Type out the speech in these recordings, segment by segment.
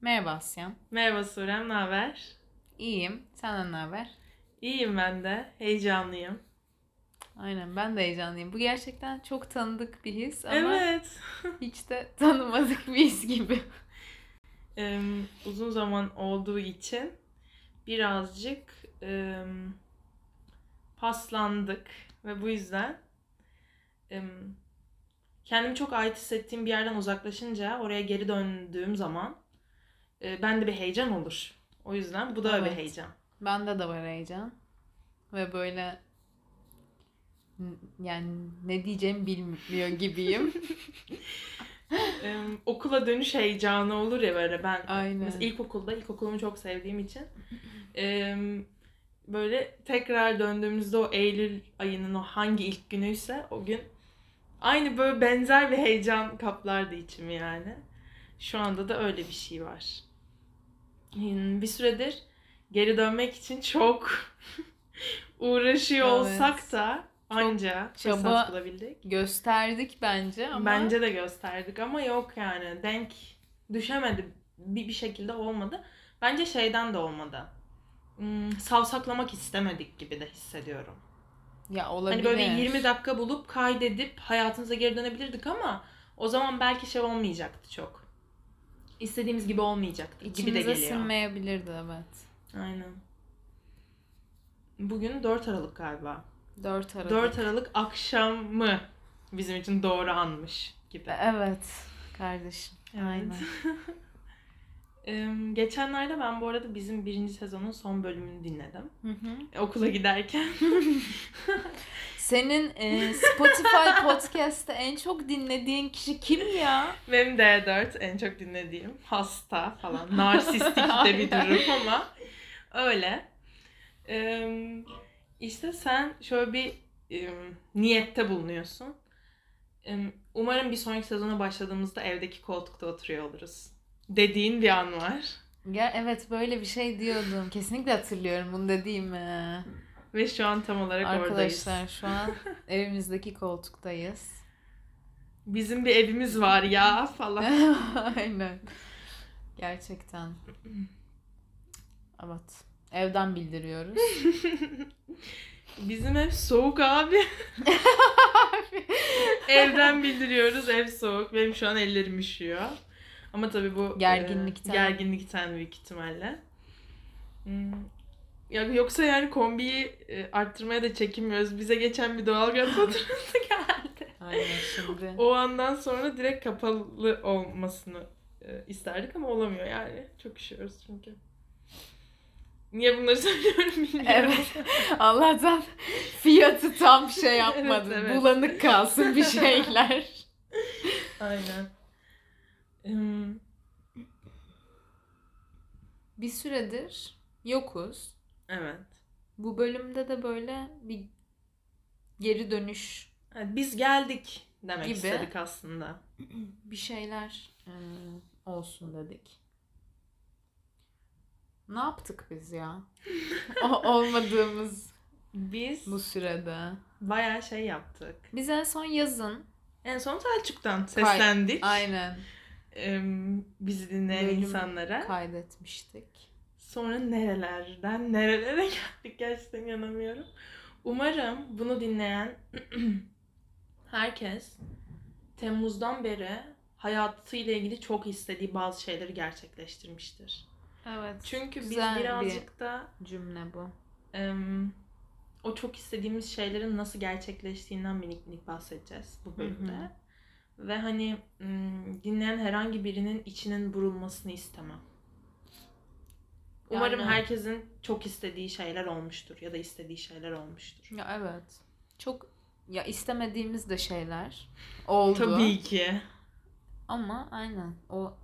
Merhaba Asyan. Merhaba Surem, ne haber? İyiyim. Senden ne haber? İyiyim ben de, heyecanlıyım. Aynen ben de heyecanlıyım. Bu gerçekten çok tanıdık bir his ama Evet. hiç de tanımadık bir his gibi. Ee, uzun zaman olduğu için birazcık e, paslandık ve bu yüzden e, kendimi çok ait hissettiğim bir yerden uzaklaşınca oraya geri döndüğüm zaman e, bende bir heyecan olur. O yüzden bu da bir Evet. heyecan. Bende de var heyecan. Ve böyle yani ne diyeceğimi bilmiyor gibiyim. Ee, okula dönüş heyecanı olur ya böyle ben Aynen. mesela ilkokulda ilkokulumu çok sevdiğim için ee, böyle tekrar döndüğümüzde o Eylül ayının o hangi ilk günüyse o gün aynı böyle benzer bir heyecan kaplardı içimi yani. Şu anda da öyle bir şey var. Hmm, Bir süredir geri dönmek için çok uğraşıyor Evet. olsak da anca çaba- fırsat bulabildik. Gösterdik bence ama Bence de gösterdik ama yok yani denk düşemedi bir, bir şekilde olmadı. Bence şeyden de olmadı. Hmm, savsaklamak istemedik gibi de hissediyorum. ya olabilir. Hani böyle 20 dakika bulup kaydedip hayatımıza geri dönebilirdik ama o zaman belki şey olmayacaktı çok. İstediğimiz gibi olmayacaktı gibi de İçimize geliyor. sinmeyebilirdi evet. Aynen. Bugün 4 Aralık galiba. 4 Aralık. 4 Aralık akşamı bizim için doğru anmış gibi. Evet kardeşim. Evet. Aynen. Ee, geçenlerde ben bu arada bizim birinci sezonun son bölümünü dinledim. Hı hı. E, Okula giderken. Senin e, Spotify podcast'te en çok dinlediğin kişi kim ya? Benim D4 en çok dinlediğim. Hasta falan. Narsistik de bir durum ama öyle. Ee, işte sen şöyle bir e, niyette bulunuyorsun. Ee, umarım bir sonraki sezona başladığımızda evdeki koltukta oturuyor oluruz. Dediğin bir an var. Ya evet böyle bir şey diyordum. Kesinlikle hatırlıyorum bunu dediğimi. Ve şu an tam olarak oradayız. Arkadaşlar şu an evimizdeki koltuktayız. Bizim bir evimiz var ya falan. Aynen. Gerçekten. Evet. Evden bildiriyoruz. Bizim ev soğuk abi. Evden bildiriyoruz ev soğuk. Benim şu an ellerim üşüyor. Ama tabii bu e, Gerginlikten. gerginlikten büyük ihtimalle. Hmm. Ya yoksa yani kombiyi e, arttırmaya da çekinmiyoruz. Bize geçen bir doğalgaz faturası geldi. Aynen şimdi. O andan sonra direkt kapalı olmasını e, isterdik ama olamıyor yani. Çok üşüyoruz çünkü. Niye bunları söylüyorum bilmiyorum. Evet. Allah'tan fiyatı tam şey yapmadı. Evet, evet. Bulanık kalsın bir şeyler. Aynen. Bir süredir yokuz. evet. Bu bölümde de böyle bir geri dönüş Yani biz geldik demek Gibi. istedik aslında. bir şeyler olsun dedik. Ne yaptık biz ya? O- Olmadığımız Biz bu sürede. bayağı şey yaptık. Biz en son yazın. En son Selçuk'tan seslendik. Aynen. Bizi dinleyen Bölüm insanlara. Kaydetmiştik. Sonra nerelerden nerelere geldik gerçekten inanamıyorum. Umarım bunu dinleyen herkes Temmuz'dan beri hayatıyla ilgili çok istediği bazı şeyleri gerçekleştirmiştir. Evet. Çünkü biz Güzel bir birazcık da cümle bu. em, o çok istediğimiz şeylerin nasıl gerçekleştiğinden minik minik bahsedeceğiz bu bölümde. Hı Ve hani dinleyen herhangi birinin içinin burulmasını istemem. Umarım Yani- herkesin çok istediği şeyler olmuştur ya da istediği şeyler olmuştur. Ya evet. Çok ya istemediğimiz de şeyler oldu. Tabii ki. Ama aynen o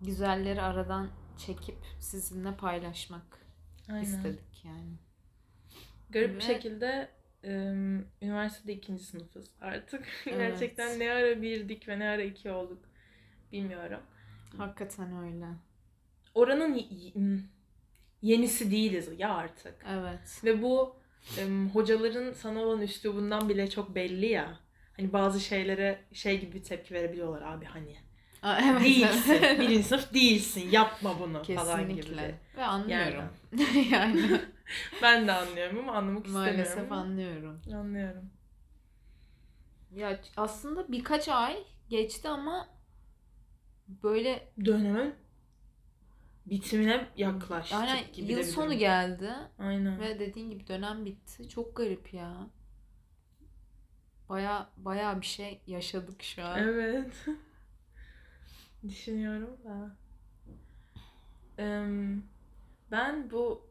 güzelleri aradan çekip sizinle paylaşmak Aynen. istedik yani. Garip Ve- bir şekilde üniversitede ikinci sınıfız artık. Evet. Gerçekten ne ara birdik ve ne ara iki olduk bilmiyorum. Hakikaten öyle. Oranın y- yenisi değiliz ya artık. Evet. Ve bu hocaların sana olan üslubundan bile çok belli ya. Hani bazı şeylere şey gibi bir tepki verebiliyorlar abi hani. Aa, evet, değilsin. Birinci sınıf değilsin. Yapma bunu falan gibi. Kesinlikle. Ve anlıyorum. Yani Ben de anlıyorum ama anlamak istemiyorum. maalesef anlıyorum. Anlıyorum. Ya aslında birkaç ay geçti ama böyle Dönemin bitimine yaklaştık yani gibi yıl sonu geldi Aynen. ve dediğin gibi dönem bitti. Çok garip ya. Baya baya bir şey yaşadık şu an. Evet. Düşünüyorum da. Ben bu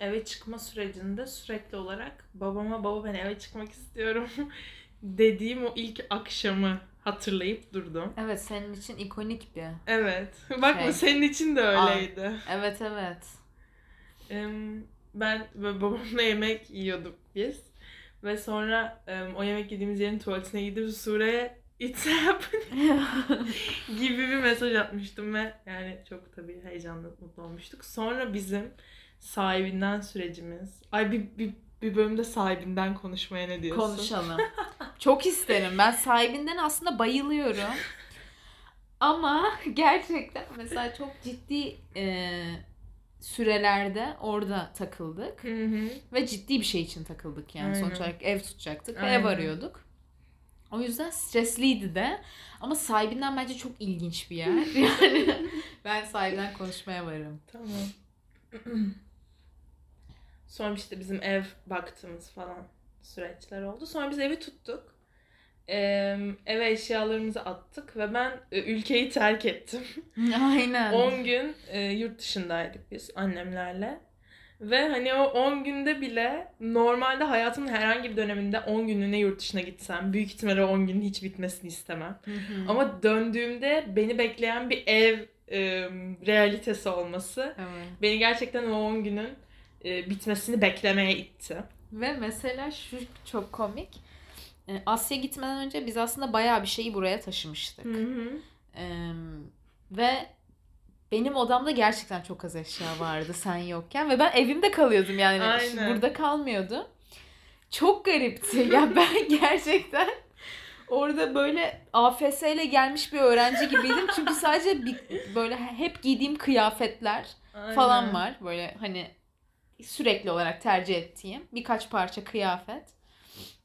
eve çıkma sürecinde sürekli olarak babama baba ben eve çıkmak istiyorum dediğim o ilk akşamı hatırlayıp durdum. Evet senin için ikonik bir. Evet. Bakma Şey. senin için de öyleydi. Evet evet. Em, Ben böyle babamla yemek yiyorduk biz. Ve sonra o yemek yediğimiz yerin tuvaletine gidip Sure'ye It's happening gibi bir mesaj atmıştım ve yani çok tabii heyecanlı, mutlu olmuştuk. Sonra bizim sahibinden sürecimiz. Ay bir, bir, bir bölümde sahibinden konuşmaya ne diyorsun? Konuşalım. Çok isterim. Ben sahibinden aslında bayılıyorum. Ama gerçekten mesela çok ciddi e, sürelerde orada takıldık. Hı hı. Ve ciddi bir şey için takıldık yani. Aynen. Sonuç olarak ev tutacaktık ve Aynen. ev arıyorduk. O yüzden stresliydi de. Ama sahibinden bence çok ilginç bir yer. Yani ben sahibinden konuşmaya varım. Tamam. Sonra işte bizim ev baktığımız falan süreçler oldu. Sonra biz evi tuttuk. Ee, eve eşyalarımızı attık ve ben e, ülkeyi terk ettim. Aynen. 10 gün e, yurt dışındaydık biz annemlerle. Ve hani o 10 günde bile normalde hayatımın herhangi bir döneminde 10 günlüğüne yurt dışına gitsem büyük ihtimalle 10 günün hiç bitmesini istemem. Hı hı. Ama döndüğümde beni bekleyen bir ev e, realitesi olması Evet. beni gerçekten o 10 günün e, bitmesini beklemeye itti. Ve mesela şu çok komik. Ee, Asya gitmeden önce biz aslında bayağı bir şeyi buraya taşımıştık. Ee, ve benim odamda gerçekten çok az eşya vardı sen yokken ve ben evimde kalıyordum yani Aynen. burada kalmıyordum. Çok garipti. ya ben gerçekten orada böyle AFS ile gelmiş bir öğrenci gibiydim. Çünkü sadece bir, böyle hep giydiğim kıyafetler falan Aynen. var. Böyle hani sürekli olarak tercih ettiğim birkaç parça kıyafet.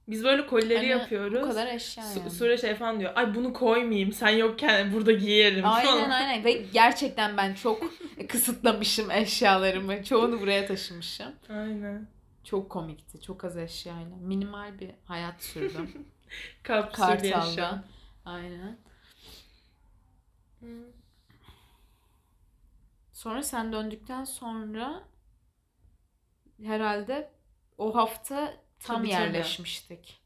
Biz böyle kolileri Hani yapıyoruz. Bu kadar eşya Su- yani. Sure şey falan diyor. Ay bunu koymayayım. Sen yokken burada giyerim. Aynen falan. aynen ve gerçekten ben çok kısıtlamışım eşyalarımı. Çoğunu buraya taşımışım. Aynen. Çok komikti. Çok az eşyayla. Minimal bir hayat sürdüm. Kapsül yaşam. Aynen. Hı. Sonra sen döndükten sonra herhalde o hafta tam Tabii, tabii. yerleşmiştik.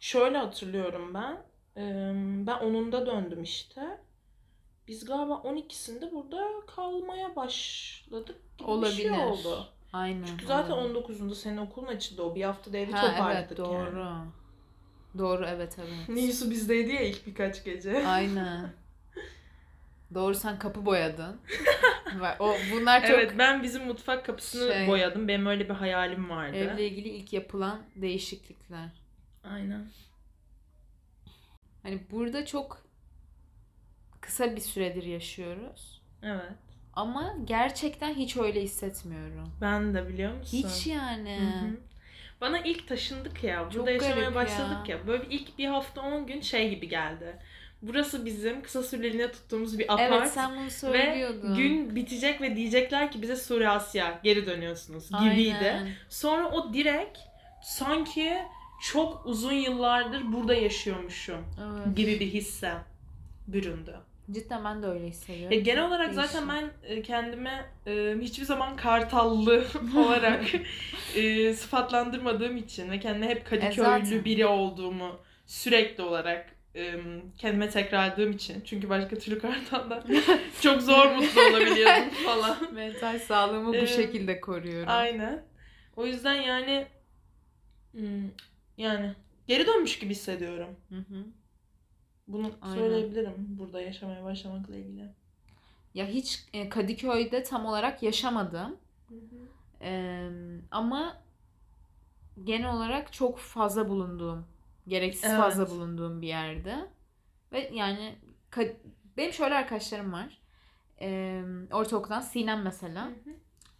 Şöyle hatırlıyorum ben. Ben 10'unda döndüm işte. Biz galiba 12'sinde burada kalmaya başladık gibi bir şey Olabilir. oldu. Aynen. Çünkü zaten olabilir. 19'unda senin okulun açıldı. O bir haftada evi Ha, toparladık evet doğru. yani. Doğru evet evet. Nisu bizdeydi ya ilk birkaç gece. Aynen. Doğru sen kapı boyadın. O bunlar çok Evet ben bizim mutfak kapısını Şey- boyadım. Benim öyle bir hayalim vardı. evle ilgili ilk yapılan değişiklikler. Aynen. Hani burada çok kısa bir süredir yaşıyoruz. Evet. Ama gerçekten hiç öyle hissetmiyorum. Ben de biliyor musun? Hiç yani. Hı hı. Bana ilk taşındık ya. Burada Çok yaşamaya başladık ya. ya. Böyle ilk bir hafta 10 gün şey gibi geldi. Burası bizim kısa süreliğine tuttuğumuz bir apart. Evet sen bunu ve söylüyordun. gün bitecek ve diyecekler ki bize Suriye Asya geri dönüyorsunuz gibiydi. Aynen. Sonra o direkt sanki çok uzun yıllardır burada yaşıyormuşum Evet. gibi bir hisse büründü. Cidden ben de öyle hissediyorum. Ya genel olarak değişik. zaten ben e, kendime e, hiçbir zaman kartallı olarak e, sıfatlandırmadığım için ve kendime hep Kadıköylü E, zaten. biri olduğumu sürekli olarak e, kendime tekrarladığım için. Çünkü başka türlü kartaldan çok zor mutlu olabiliyordum falan. mental sağlığımı bu şekilde koruyorum. Aynen. O yüzden yani hmm, yani geri dönmüş gibi hissediyorum. Hı hı. Bunu Aynen. söyleyebilirim burada yaşamaya başlamakla ilgili. Ya hiç e, Kadıköy'de tam olarak yaşamadım. Ee, ama genel olarak çok fazla bulunduğum, gereksiz Evet. fazla bulunduğum bir yerde. Ve yani ka- Benim şöyle arkadaşlarım var. Ee, ortaokuldan Sinem mesela.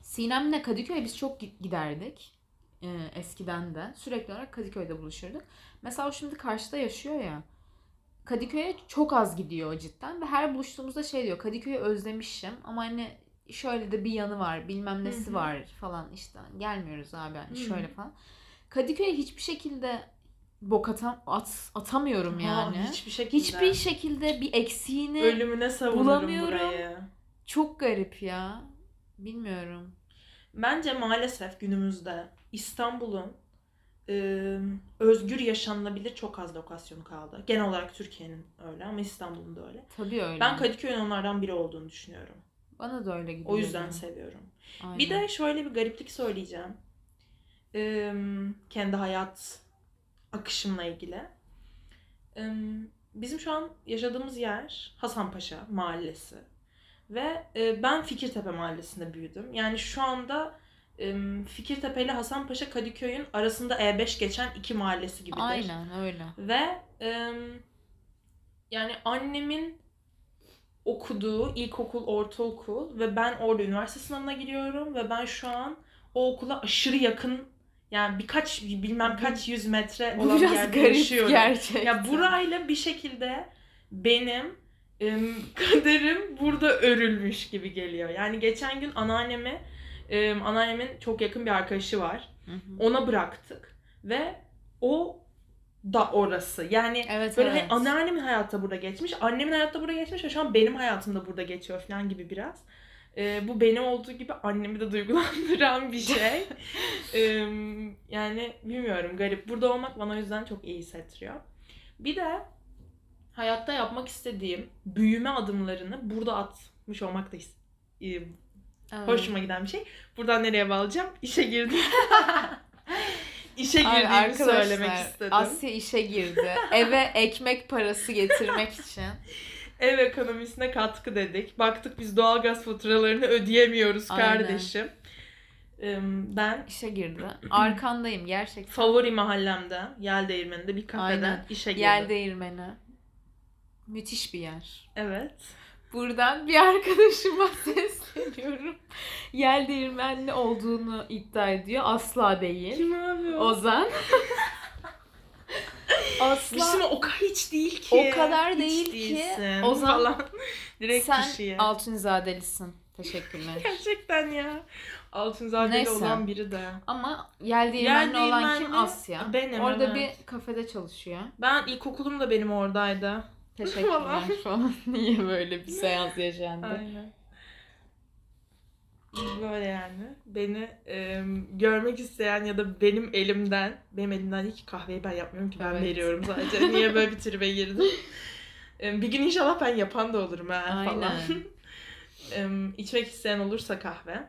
Sinem'le Kadıköy'e biz çok giderdik. Ee, eskiden de. Sürekli olarak Kadıköy'de buluşurduk. Mesela o şimdi karşıda yaşıyor ya. Kadıköy'e çok az gidiyor cidden ve her buluştuğumuzda şey diyor Kadıköy'ü özlemişim ama hani şöyle de bir yanı var bilmem nesi Hı-hı. var falan işte gelmiyoruz abi hani şöyle falan. Kadıköy'e hiçbir şekilde bok atam, at, atamıyorum yani. Ha, hiçbir şekilde. Hiçbir şekilde bir eksiğini Ölümüne bulamıyorum. burayı. Çok garip ya. Bilmiyorum. Bence maalesef günümüzde İstanbul'un e, özgür yaşanılabilir çok az lokasyonu kaldı. Genel olarak Türkiye'nin öyle ama İstanbul'un da öyle. Tabii öyle. Ben Kadıköy'ün onlardan biri olduğunu düşünüyorum. Bana da öyle gidiyor. O yüzden seviyorum. Aynen. Bir de şöyle bir gariplik söyleyeceğim. Ee, kendi hayat akışımla ilgili. Bizim şu an yaşadığımız yer Hasanpaşa mahallesi. Ve e, ben Fikirtepe mahallesinde büyüdüm. Yani şu anda Fikirtepe ile Hasanpaşa Kadıköy'ün arasında E5 geçen iki mahallesi gibidir. Aynen öyle. Ve yani annemin okuduğu ilkokul, ortaokul ve ben orada üniversite sınavına giriyorum ve ben şu an o okula aşırı yakın yani birkaç bilmem kaç yüz metre olan bir yerde yaşıyorum. Gerçekten. Ya burayla bir şekilde benim kaderim burada örülmüş gibi geliyor. Yani geçen gün anneanneme e, anneannemin çok yakın bir arkadaşı var. Hı hı. Ona bıraktık ve o da orası. Yani evet, böyle evet. anneannemin hayatta burada geçmiş, annemin hayatta burada geçmiş ve şu an benim hayatımda burada geçiyor falan gibi biraz. Ee, bu benim olduğu gibi annemi de duygulandıran bir şey. ee, yani bilmiyorum garip. Burada olmak bana o yüzden çok iyi hissettiriyor. Bir de hayatta yapmak istediğim büyüme adımlarını burada atmış olmak da Evet. Hoşuma giden bir şey. Buradan nereye bağlayacağım? İşe girdim. İşe girdiğimi söylemek istedim. Asya işe girdi. Eve ekmek parası getirmek için. Ev ekonomisine katkı dedik. Baktık biz doğalgaz faturalarını ödeyemiyoruz Aynen. kardeşim. Ben işe girdi. Arkandayım gerçekten. Favori mahallemde, Yel Değirmeni'nde bir kafede Aynen. işe girdim. Yel Değirmeni. Müthiş bir yer. Evet. Buradan bir arkadaşıma sesleniyorum. Yel değirmenli olduğunu iddia ediyor. Asla değil. Kim abi o? Ozan. Asla. Bizim o kadar hiç değil ki. O kadar hiç değil değilsin. ki. Ozan falan. Direkt sen kişiye. Altunizadelisin. Teşekkürler. Gerçekten ya. Altunzadeli Neyse. olan biri de. Ama yel değirmenli olan kim? Asya. Benim. Orada evet. bir kafede çalışıyor. Ben ilkokulum da benim oradaydı. Teşekkürler falan. Niye böyle bir seans yaşandı? Aynen. Böyle yani. Beni e, görmek isteyen ya da benim elimden, benim elimden hiç kahveyi ben yapmıyorum ki ben evet. veriyorum sadece. Niye böyle bir tribe girdim? E, bir gün inşallah ben yapan da olurum ha Aynen. falan. e, içmek isteyen olursa kahve.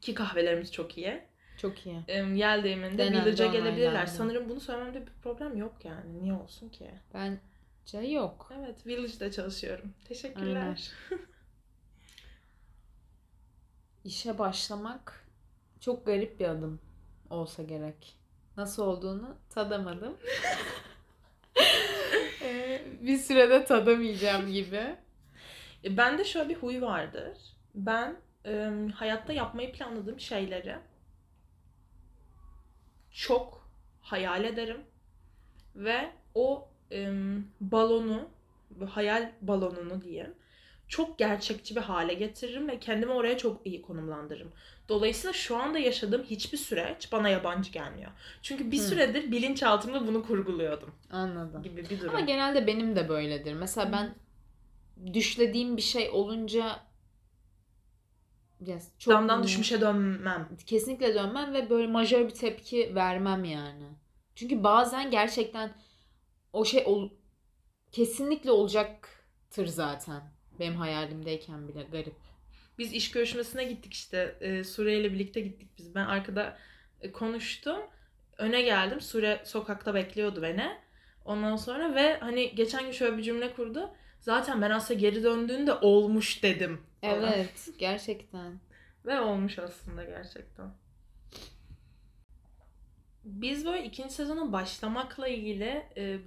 Ki kahvelerimiz çok iyi. Çok iyi. E, Yel değiminde Village'a gelebilirler. Sanırım bunu söylememde bir problem yok yani. Niye olsun ki? Ben Şey yok. Evet, Village'da çalışıyorum. Teşekkürler. İşe başlamak çok garip bir adım olsa gerek. Nasıl olduğunu tadamadım. Ee, bir sürede tadamayacağım gibi. E, bende şöyle bir huy vardır. Ben e, hayatta yapmayı planladığım şeyleri çok hayal ederim ve o e, balonu, hayal balonunu diyeyim çok gerçekçi bir hale getiririm ve kendimi oraya çok iyi konumlandırırım. Dolayısıyla şu anda yaşadığım hiçbir süreç bana yabancı gelmiyor. Çünkü bir süredir bilinçaltımda bunu kurguluyordum. Anladım. Gibi bir durum. Ama genelde benim de böyledir. Mesela ben düşlediğim bir şey olunca yes, çok damdan düşmüşe dönmem. Kesinlikle dönmem ve böyle majör bir tepki vermem yani. Çünkü bazen gerçekten o şey ol, kesinlikle olacaktır zaten. Benim hayalimdeyken bile garip. Biz iş görüşmesine gittik işte. E, Sure ile birlikte gittik biz. Ben arkada e, konuştum. Öne geldim. Sure sokakta bekliyordu beni. Ondan sonra ve hani geçen gün şöyle bir cümle kurdu. Zaten ben aslında geri döndüğünde olmuş dedim. Evet gerçekten. ve olmuş aslında gerçekten. Biz böyle ikinci sezona başlamakla ilgili e,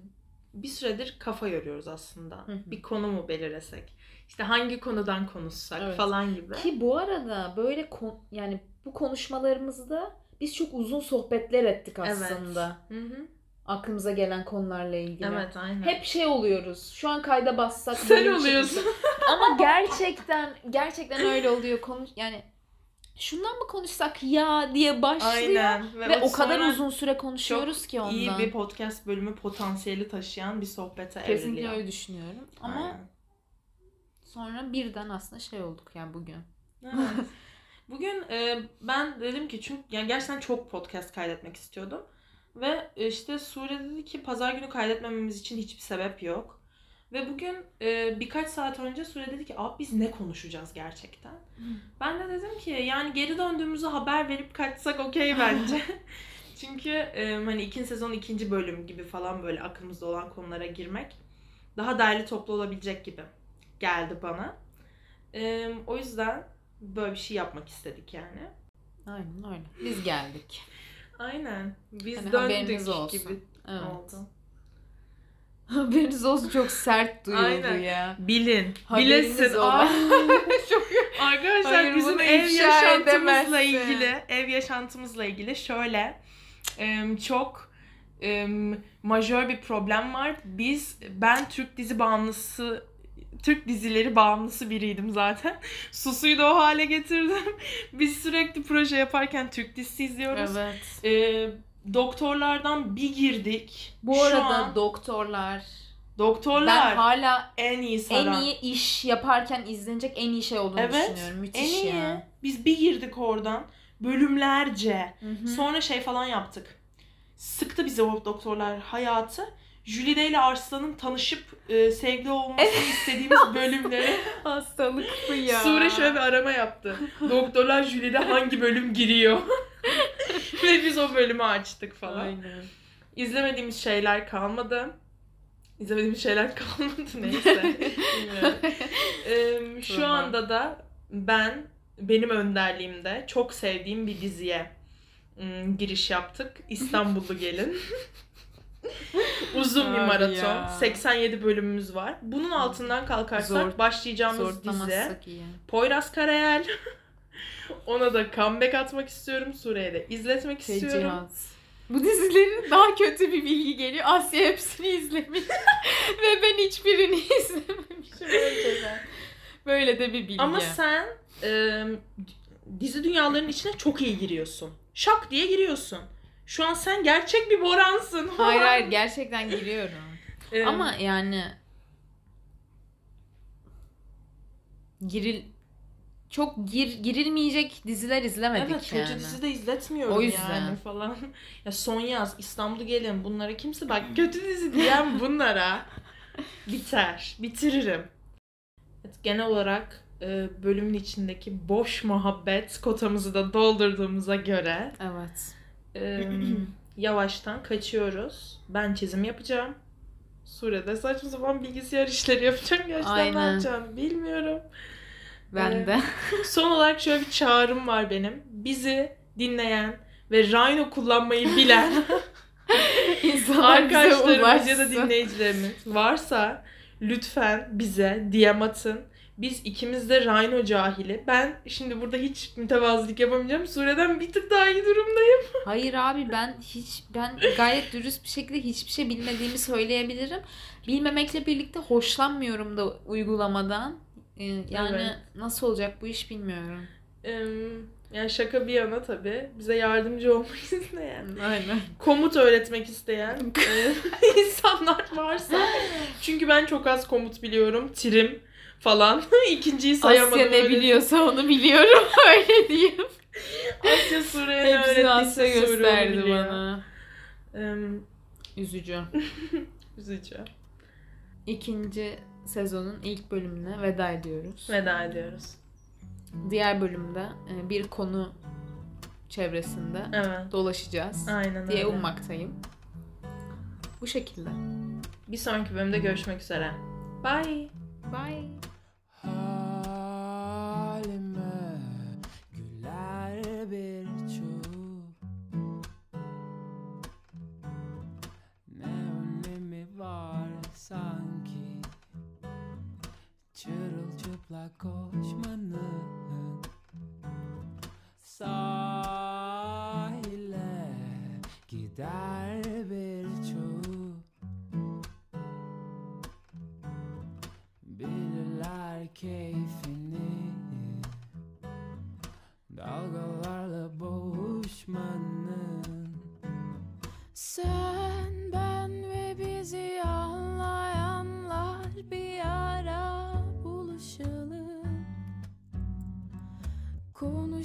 bir süredir kafa yoruyoruz aslında. Hı hı. Bir konu mu belirlesek? İşte hangi konudan konuşsak Evet. falan gibi. Ki bu arada böyle kon- yani bu konuşmalarımızda biz çok uzun sohbetler ettik aslında. Hı hı. Aklımıza gelen konularla ilgili. Evet aynen. Hep şey oluyoruz. Şu an kayda bassak sen bölüm oluyorsun. Ama gerçekten gerçekten öyle oluyor. Konu yani şundan mı konuşsak ya diye başlıyor. aynen. Ve o kadar uzun süre konuşuyoruz ki ondan. iyi bir podcast bölümü potansiyeli taşıyan bir sohbete Kesinlikle evriliyor. öyle düşünüyorum. Ama Aynen. Sonra birden aslında şey olduk yani bugün. Evet. Bugün e, ben dedim ki çünkü yani gerçekten çok podcast kaydetmek istiyordum. Ve e, işte Sure dedi ki pazar günü kaydetmememiz için hiçbir sebep yok. Ve bugün e, birkaç saat önce Sure dedi ki abi biz ne konuşacağız gerçekten? Ben de dedim ki yani geri döndüğümüzü haber verip kaçsak okey bence. Çünkü e, hani ikinci sezon ikinci bölüm gibi falan böyle aklımızda olan konulara girmek daha değerli toplu olabilecek gibi geldi bana. E, o yüzden böyle bir şey yapmak istedik yani. Aynen öyle. Biz geldik. Aynen. Biz Hani döndük olsun. gibi Evet. oldu. Haberiniz olsun çok sert duyuldu Aynen. ya. Bilin. Haberiniz Bilesin. Aa. Arkadaşlar Hayır, bizim ev yaşantımızla edemezsin. ilgili, ev yaşantımızla ilgili şöyle çok majör bir problem var. Biz ben Türk dizi bağımlısı Türk dizileri bağımlısı biriydim zaten. Susu'yu da o hale getirdim. Biz sürekli proje yaparken Türk dizisi izliyoruz. Evet. Ee, doktorlardan bir girdik. Bu Şu arada an doktorlar. doktorlar Ben hala en iyi en saran. iyi iş yaparken izlenecek en iyi şey olduğunu Evet, düşünüyorum. En Müthiş iyi. ya. Biz bir girdik oradan. Bölümlerce. Hı hı. Sonra şey falan yaptık. Sıktı bizi o doktorlar hayatı. Jülide ile Arslan'ın tanışıp e, sevgili olmasını istediğimiz bölümleri. Hastalık bu ya. Sure şöyle bir arama yaptı. Doktorlar Jülide hangi bölüm giriyor? Ve biz o bölümü açtık falan. Aynen. İzlemediğimiz şeyler kalmadı. İzlemediğimiz şeyler kalmadı neyse. Bilmiyorum. Şu Tamam. anda da ben benim önderliğimde çok sevdiğim bir diziye ım, giriş yaptık. İstanbullu Gelin. Uzun bir maraton. ya. 87 bölümümüz var. Bunun altından kalkarsak Zor- başlayacağımız dizi Zorlamazsak iyi. Poyraz Karayel. Ona da comeback atmak istiyorum. Suriye'de de izletmek istiyorum. Fecihaz. Bu dizilerin daha kötü bir bilgi geliyor. Asya hepsini izlemiş. Ve ben hiçbirini izlememişim önceden. Böyle de bir bilgi. Ama sen e, dizi dünyalarının içine çok iyi giriyorsun. Şak diye giriyorsun. Şu an sen gerçek bir Boran'sın. Hayır hayır gerçekten giriyorum. E, Ama yani giril çok gir girilmeyecek diziler izlemedik evet yani. kötü dizi de izletmiyorum O yüzden. yani falan. Ya son yaz İstanbul gelin bunlara kimse bak kötü dizi diyen bunlara biter. Bitiririm. Evet, genel olarak e, bölümün içindeki boş muhabbet kotamızı da doldurduğumuza göre Evet. Ee, yavaştan kaçıyoruz. Ben çizim yapacağım. Sure'de saçma sapan bilgisayar işleri yapacağım. Gerçekten ne Aynen. yapacağımı bilmiyorum. Ben Evet. de. Son olarak şöyle bir çağrım var benim. Bizi dinleyen ve Rhino kullanmayı bilen arkadaşlarımız ya da dinleyicilerimiz varsa lütfen bize DM atın. Biz ikimiz de Rhino cahili. Ben şimdi burada hiç mütevazılık yapamayacağım. Sure'den bir tık daha iyi durumdayım. Hayır abi ben hiç ben gayet dürüst bir şekilde hiçbir şey bilmediğimi söyleyebilirim. Bilmemekle birlikte hoşlanmıyorum da uygulamadan. Ee, yani Evet. nasıl olacak bu iş bilmiyorum. Yani şaka bir yana tabii. Bize yardımcı olmak isteyen, Aynen. komut öğretmek isteyen e, insanlar varsa. Çünkü ben çok az komut biliyorum. Trim falan. İkinciyi sayamadım. Asya ne öyle. biliyorsa onu biliyorum. Öyle diyeyim. Asya Suriye'nin Hepsini Asya gösterdi bana. Ee, Üzücü. üzücü. İkinci sezonun ilk bölümüne veda ediyoruz. Veda ediyoruz. Diğer bölümde e, bir konu çevresinde Evet. dolaşacağız Aynen diye öyle. ummaktayım. Bu şekilde. Bir sonraki bölümde görüşmek üzere. Bye. Bye.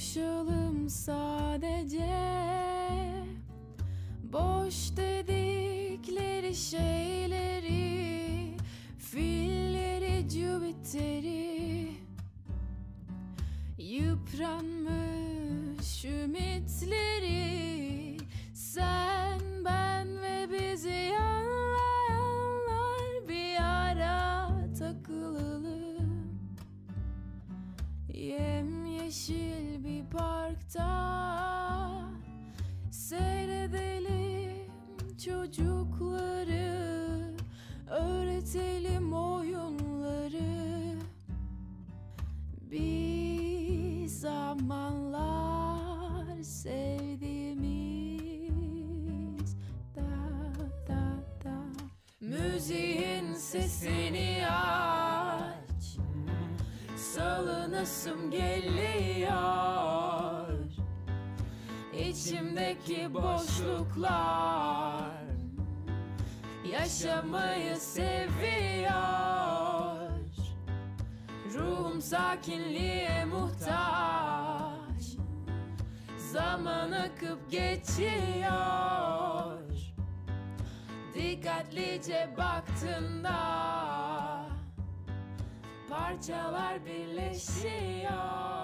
Konuşalım sadece. Boş dedikleri şeyleri Filleri, Jüpiter'i Yıpranmış ümitleri. Sen, ben ve bizi anlayanlar Bir ara takılalım. Yemyeşil çocukları Öğretelim oyunları. Bir zamanlar sevdiğimiz da da da. Müziğin sesini aç. Salınasım geliyor. İçimdeki boşluklar Yaşamayı seviyor. Ruhum sakinliğe muhtaç. Zaman akıp geçiyor. Dikkatlice baktığında Parçalar birleşiyor